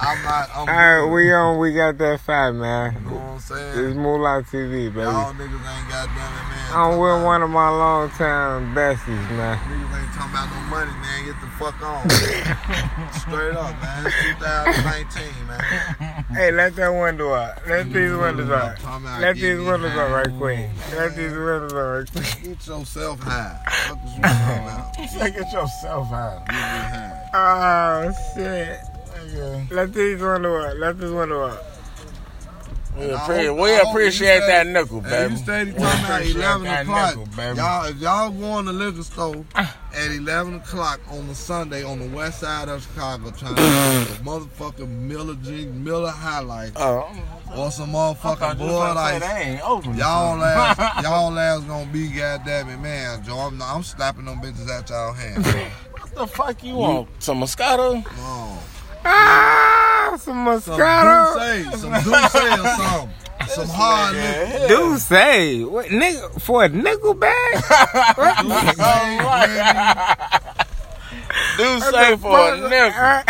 I'm not. I'm All right, good. we on. We got that fight, You know what I'm saying? It's? Moolah TV, baby. Y'all niggas ain't goddamn it, man. I'm with one of my long time besties, man. Niggas ain't talking about no money, man. Get the fuck on. Straight up, man. It's 2019, man. Hey, let that window up. Let these windows up. Talking Let these windows high. up right quick. Let these windows up right quick. Get yourself high. What is you talking about? Get yourself out. Get me high. Oh shit. Nigga. Let these window up. Let this window up. We, And I appreciate, hope- we I hope appreciate you that say- nickel, Hey, baby. you steady talking about appreciate 11 that o'clock. nickel, baby. y'all, if y'all go on the liquor store ah. at 11 o'clock on the Sunday on the west side of Chicago trying to get a motherfucking Miller Jean, Miller High Life Oh, or some I motherfucking thought you Bud gonna Ice, open. y'all ass, y'all ass gonna be goddamn it, man. Joe, I'm, I'm slapping them bitches out y'all hands. What the fuck you want? Some Moscato? No. Ah, some Some Moscato. D'ussé, some D'ussé or something. Some hard liquor. Do say what nigga for a nickel bag? D'ussé, Brandy. Do say for a nickel. ah,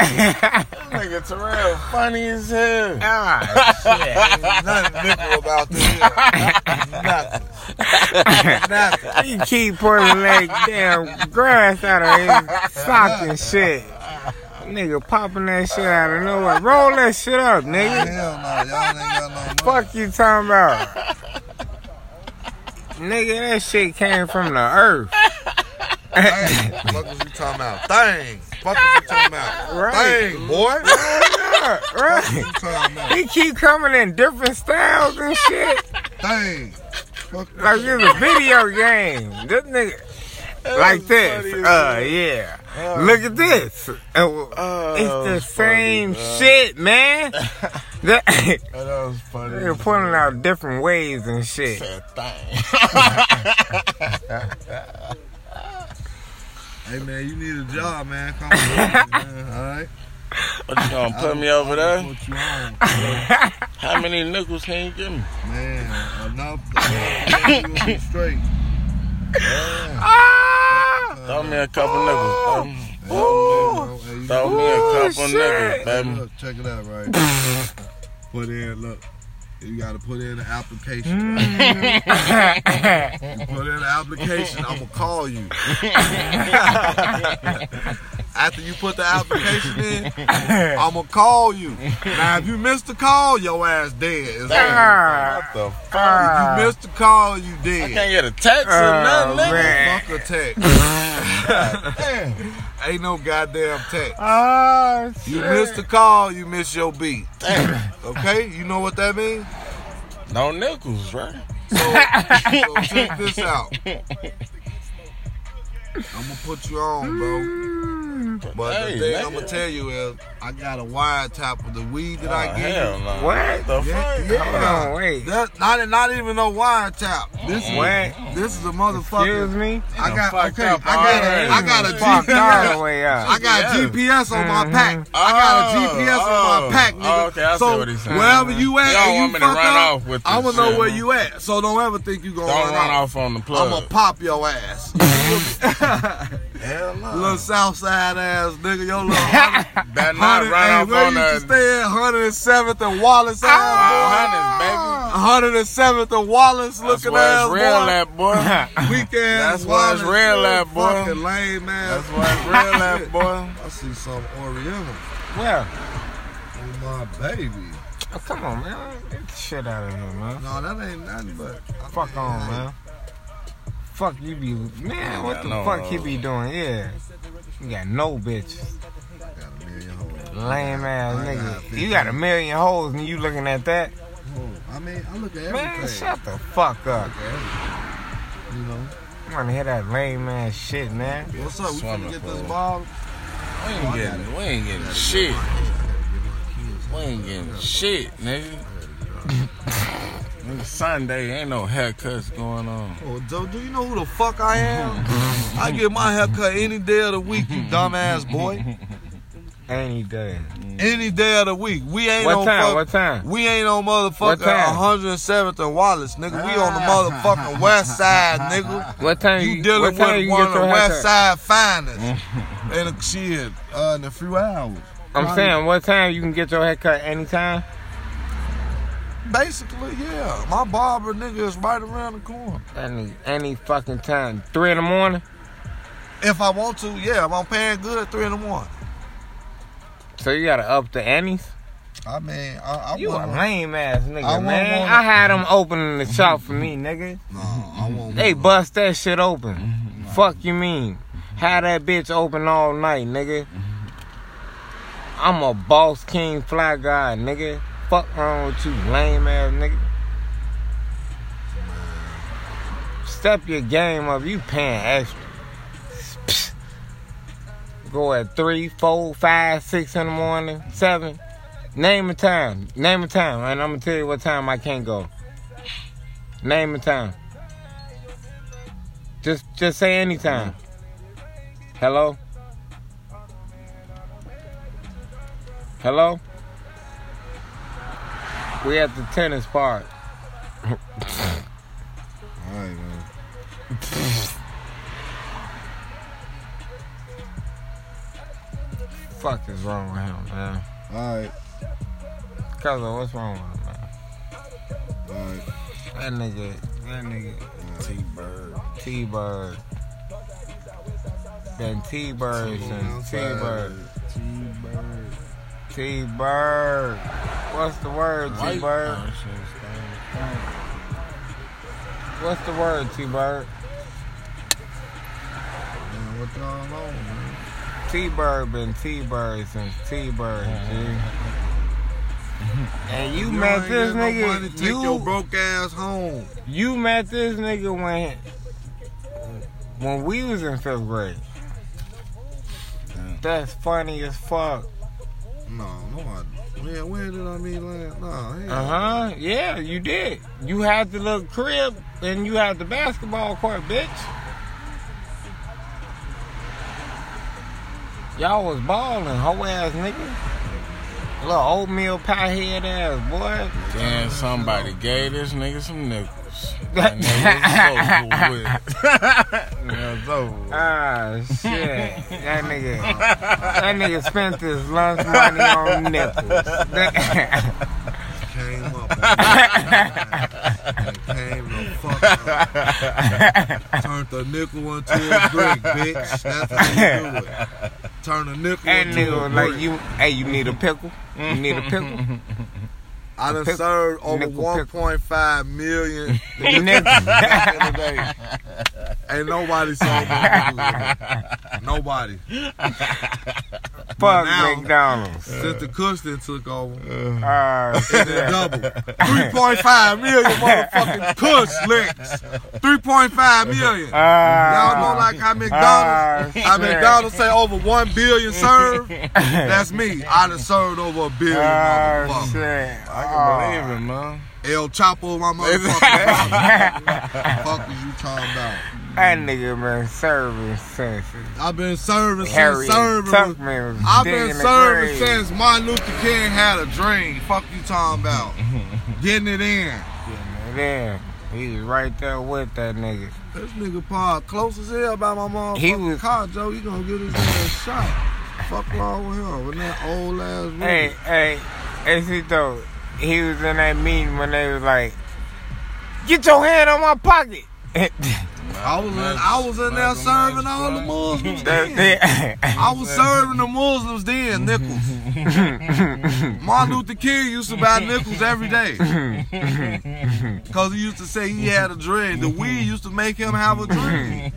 Nigga Terrell funny as hell. shit. Nothing nickel about this here. Nothing. Nothing. He keep pulling that damn grass out of his sock and shit. Nigga popping that shit out of nowhere. Roll that shit up, nigga. Hell no, y'all ain't got no money. Fuck you talking about? Nigga, that shit came from the earth. Thing. Fuck is you talking about? Thing. Fuck is you talking about? Right. Thing, boy. Yeah, You right. talking about? He keep coming in different styles and shit. Dang. Fuck Like it's a video game. This nigga like this. Uh yeah. Look at this. Oh, it's the same dog. shit, man. That That was funny. They're pulling out different ways and shit. Hey man, you need a job, man. Come on, man. All right. What you gonna put me over there? Put on, How many nickels can you give me? man. Enough. to You gonna straight. Ah! Throw me a couple nickels. Hey, you- Throw me a couple oh, shit. nickels, baby. Look, check it out, right? put in, look. You gotta put in an application. Mm. Right? You put in an application, I'm gonna call you. After you put the application in, I'm gonna call you. Now, if you missed the call, your ass dead. It's over. What the fuck? If you missed the call, you dead. I dead. can't get a text or Oh, nothing, nigga. man. Fuck a text. Damn. Ain't no goddamn text. Oh, You shit. missed the call, you missed your beat. Damn. Okay? You know what that means? No nickels, right? So, so check this out. I'm gonna put you on, bro. Mm. But Hey, the thing nigga. I'm gonna tell you is, I got a wire tap with the weed that I Oh, give hell no. What? The Yeah, fuck? yeah. Hold on, wait. That, not, not even no wire tap. This is What? this is a Excuse me? I got okay. up I got a, got a Fucked all the GPS. way. I got GPS. GPS on my Mhm. pack. I got a Oh, GPS on oh. my pack, nigga. Oh, okay, I see so what he's saying. wherever you at, You don't and you me to fuck run up, off with I'ma know where you at. So don't ever think you gonna Don't run, run off. off on the plug. I'ma pop your ass. Hell no. little Southside ass nigga, your little hundred, Better not hundred, run hey, off on you used to stay at 107th and Wallace Wild ass Hunters, boy. 107th and Wallace. That's looking where ass it's real boy. at, boy. Weekend. That's where it's real at, boy. Fucking lame ass. That's where it's real at, boy. I see some Oriental. Well, Oh my baby. oh, come on, man. Get the shit out of here, man. No, that ain't nothing but. Fuck on, man. Fuck you be, man. What the No, fuck no. he be doing? Yeah, you got no bitches. Got a million hoes. Lame ass I nigga. You got a million hoes and you looking at that? Oh, I mean, I look at everything. Man, shut the fuck up. Look at everything. You know. I wanna hear that lame ass shit, man. What's up? We Swimming finna get this ball. We ain't getting, we ain't getting shit. We ain't getting shit, nigga. Nigga, Sunday ain't no haircuts going on. Oh, Joe, do you know who the fuck I am? I get my haircut any day of the week, you dumbass boy. Any day. Any day of the week. We ain't on. What on time? fuck- What time? We ain't on motherfucking 107th and Wallace, nigga. We on the motherfucking west side, nigga. What time You you, dealing time with you one of the west side finest. and shit, uh, in a few hours. I'm Probably- saying, what time you can get your haircut anytime? Basically, yeah. My barber nigga is right around the corner. Any any fucking time. Three in the morning. If I want to, yeah. If I'm paying good, three in the morning. So you gotta up the annies. I mean, I, I You a lame ass nigga, I man. wanna- I had them opening the shop for me, nigga. No, I want. They bust that shit open. Mm-hmm. Fuck you mean? Had that bitch open all night, nigga. Mm-hmm. I'm a boss king fly guy, nigga. Fuck wrong with you, lame ass nigga. Step your game up. You paying extra. Go at three, four, five, six in the morning, seven. Name a time. Name a time, and I'm gonna tell you what time I can't go. Name a time. Just just say anytime. Hello? Hello? We at the tennis park. All right, man. Fuck is wrong with him, man? All right, Cuzzo, what's wrong with him, man? all right. That nigga, that nigga, T-Bird. T-Bird. Been T-Bird since T-Bird. T-Bird. T-Bird. What's the word, T-Bird? Oh, What's the word, T-Bird? Man, what y'all on, man? T-Bird been T-Bird since T-Bird, uh-huh. G. And you, You met this got no money, nigga. take your You broke ass home. you met this nigga when when we was in fifth grade. Damn. That's funny as fuck. No, no, I. When, when did I meet last? Nah, hell. Uh huh. Yeah, you did. You had the little crib and you had the basketball court, bitch. Y'all was balling, hoe ass nigga. Little oatmeal pie head ass boy. Damn, somebody gave this nigga some nickels. That nigga was over with. yeah, it's over. Ah shit. That nigga that nigga spent his lunch money on nipples. Came up. on me. Came the fuck up. Turned the nickel into a brick, bitch. That's how you do it. Turn a nickel that into nigga a brick. like you hey you need a pickle? You need a pickle? I done Pick- served over 1.5 million Nigga. back in the day. Ain't nobody sold my. Nobody. Fuck now- McDonald's. Since the Cushton took over, Ah it shit. doubled. 3.5 million motherfucking Kush licks. 3.5 million. Ah, Y'all know like how McDonald's, Ah, how. McDonald's say over 1 billion served? That's me. I done served over a billion Ah, shit. I can believe it, man. El Chapo, my motherfucker. fuck is you talking about? That nigga been serving since I've been serving since serving. Tubman was I've been serving since Martin Luther King had a dream. Fuck you talking about? Getting it in. And then he was right there with that nigga. This nigga Paul close as hell by my mom. He was- car, Joe. You gonna get his ass shot. Fuck wrong with him with that old ass Hey, hey, hey, see though, he was in that meeting when they was like, "Get your hand on my pocket." I was in, I was in there serving all the Muslims then. I was serving the Muslims then, nickels. Martin Luther King used to buy nickels every day. Because he used to say he had a dream. The weed used to make him have a dream.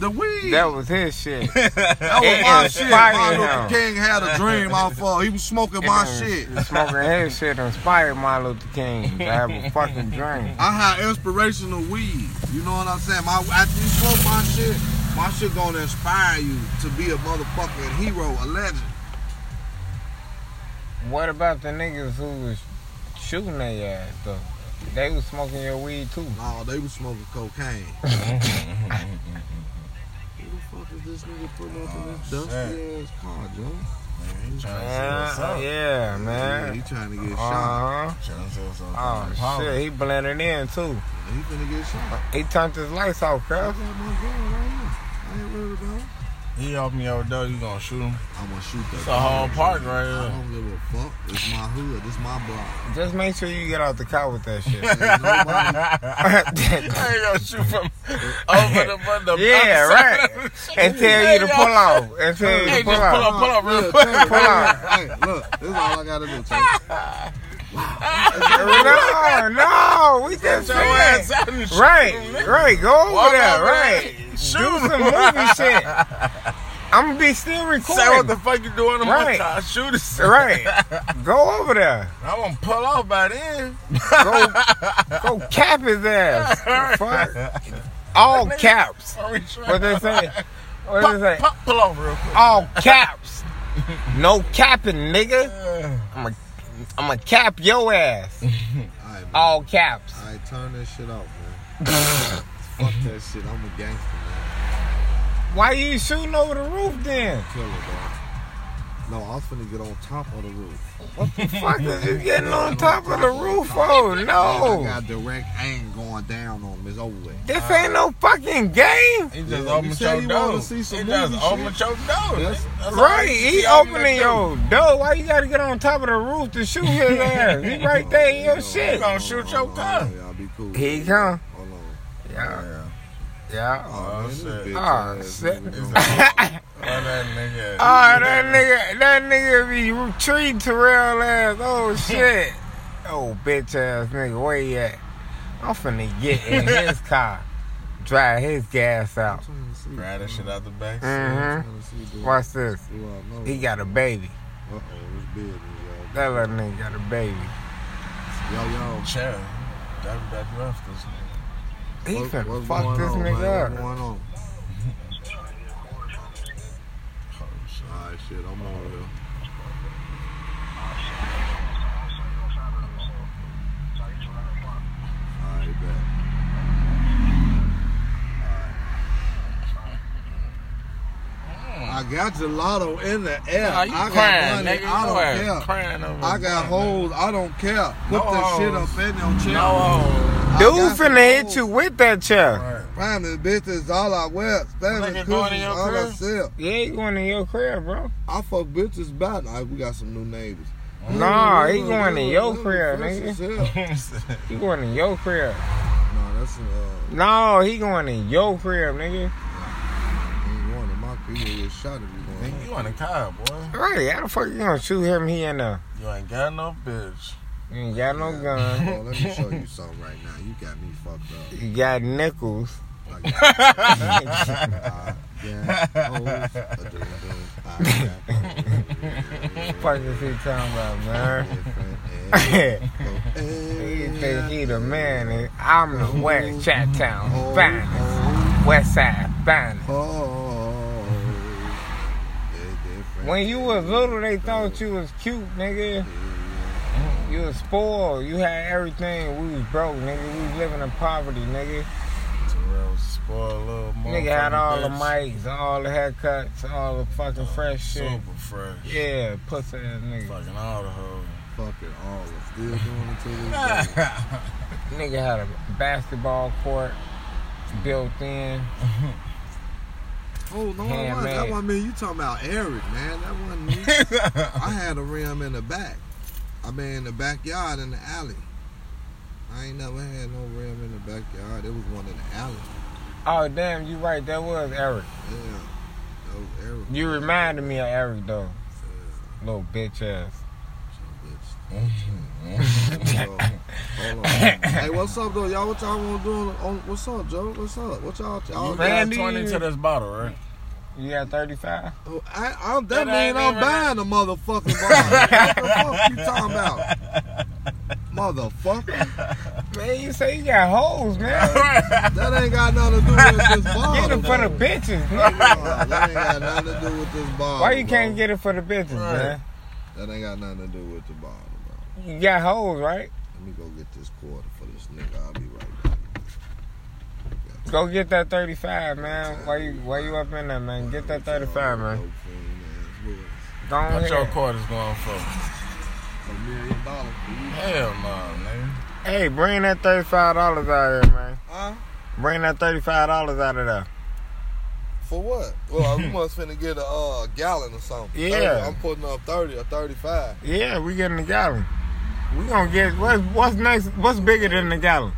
The weed. that was his shit. That was my shit. Martin. Luther King had a dream off of. He was smoking my shit. Smoking his shit inspired Martin Luther King to have a fucking dream. I had inspirational weed. You know what I'm saying? My after you smoke my shit, my shit gonna inspire you to be a motherfucking hero, a legend. What about the niggas who was shooting their ass though? They was smoking your weed too. No, they was smoking cocaine. Who fuck is this nigga putting up in this dusty ass car, Joe? Man, he trying to sell us Yeah, up. yeah, Yeah, man. he trying to get Uh shot. huh. Trying to sell us up. Oh shit, he blended in too. He finna get shot. He turned his lights off, I got my gun right here. I ain't worried about it. He open your door, you gonna shoot him. I'm gonna shoot that. It's a whole park right here. I here. don't give a fuck. It's my hood. It's my block. Just make sure you get out the car with that shit. I ain't gonna shoot from over the, from the yeah, other right. And tell you to pull off. And tell you Hey, to pull just pull off. up, pull up real Look, quick. Pull out. Hey, look, this is all I gotta do, Taylor. No, no, we just Your ass saying. out and shoot Right, right. Go over Walk there, right. There, Do Shoot some movie shit. I'm gonna be still recording. Say what the fuck you doing in my Right. car? Shoot us. Right. Go over there. I'm gonna pull off by then. Go, go cap his ass. Fuck? All caps. What they say? What Pop, they say? pop, pull off real quick. All caps. No capping, nigga. I'm a, I'm a cap your ass. Alright. All caps. Alright, turn that shit off, man. Fuck that shit. I'm a gangster. Why you shooting over the roof then? Killer, dog. No, I was finna get on top of the roof. What the fuck is you getting on top of the roof for? No. I No. got direct aim going down on him. It's over with. This ain't no fucking game. He just Yeah, you opened said your you door. wanna see some he just movie opened shit. your door. Yes. That's all Right, he opened opening the door. your door. Why you gotta get on top of the roof to shoot his ass? He right there in your He shit. gonna shoot your car. Y'all be cool. Here he come. Hold on. Yeah, Yeah. yeah. Oh, shit. bitch Oh, shit. Oh, that nigga. Oh, that nigga, that nigga be treating Terrell ass. Oh shit. Oh bitch ass nigga, where he at? I'm finna get in his car, drive his gas out. Trying to see. Grab that shit out the back. Mm-hmm. See. Watch this. Do I? He got a baby. Uh-oh, it's business, y'all. That little nigga got a baby. Yo, yo. Chair. That, that left this nigga. He What- finna fuck this on, nigga man? up. Going on? Alright, shit, I'm on here. Alright, bet. I got gelato in the air. Nah, you I got crying, money. nigga. I don't care. Crying over I got holes. I don't care. Put No that shit up in your chair. No holes. I Dude got finna hit you with that chair. Right. Family bitches all I wear. Family Nigga going in cookies all I crib? sell. Yeah, you going in your crib, bro. I fuck bitches bad. Like, we got some new neighbors. Nah, he going in your Them crib, nigga. He going in your crib. Nah, that's uh, No, he going in your crib, nigga. ain't going in my crib. You get shot if you going. Nigga, you in the car, boy. Right, how the fuck you gonna shoot him? He in there. You ain't got no bitch. You ain't got no gun. Oh, let me show you something right now. You got me fucked up. You got nickels. I got, I got hoes. I do, I do. I got fuck is he talking about, man? he think he the man. I'm the West Chat Town finest. West Side finest. Oh, oh, oh. When you was little, they thought you was cute, nigga. You was spoiled. You had everything. We was broke, nigga. We was living in poverty, nigga. Terrell spoiled little Nigga had all the mics, all the haircuts, all the fucking oh, fresh bitch. shit. Super fresh. Yeah, pussy ass nigga. Fucking all the hoes. Fuck it all. Still doing it to this day. Nigga had a basketball court built in. Oh no, that Handmade. wasn't, that wasn't me. You talking about Eric, man? That wasn't me. I had a rim in the back. I mean, in the backyard in the alley. I ain't never had no rim in the backyard. It was one in the alley. Oh damn, you right. That was Eric. Yeah, that was Eric. You reminded me of Eric though. Little bitch ass. So, hold on. hey, what's up though, y'all? What y'all want to do? On, on, what's up, Joe? What's up? What y'all? y'all You Man, got do 20 to this bottle, right? You got 35? Oh, I, I'm, that That mean I'm buying the motherfucking bottle. what the fuck you talking about? Motherfucker. Man, you say you got hoes, man. That ain't got nothing to do with this bottle. Get it for the bitches, nigga. That ain't got nothing to do with this bottle. Why you can't get it for the bitches, man? That ain't got nothing to do with the bottle, bro. You got hoes, right? Let me go get this quarter for this nigga. I'll be right back. Go get that 35, man. Why you why you up in there, man? Get that 35, man. Dope fiend ass Go What your ahead. quarters going for? A million dollars. Hell no, nigga. Hey, bring that $35 out of here, man. Huh? Bring that $35 out of there. For what? Well, we must finna get a uh, gallon or something. Yeah. I'm putting up 30 or 35. Yeah, we getting the gallon. We gonna get what's what's next? What's bigger than the gallon?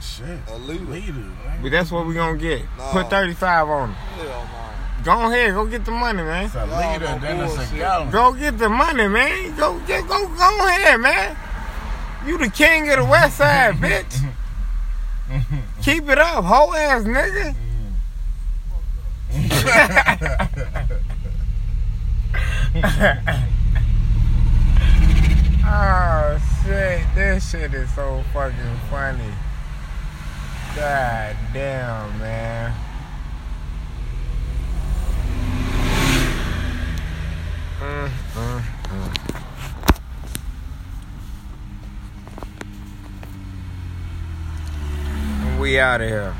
Shit. A liter. Leader, man. But that's what we gonna get. Nah. Put thirty five on it. Hell Go ahead, go get the money, man. It's a Y'all leader, no then it's a gallon. Go get the money, man. Go get go go ahead, man. You the king of the west side, bitch. Keep it up, whole ass nigga. oh shit, this shit is so fucking funny. God damn, man. Mm, mm, mm. We out of here.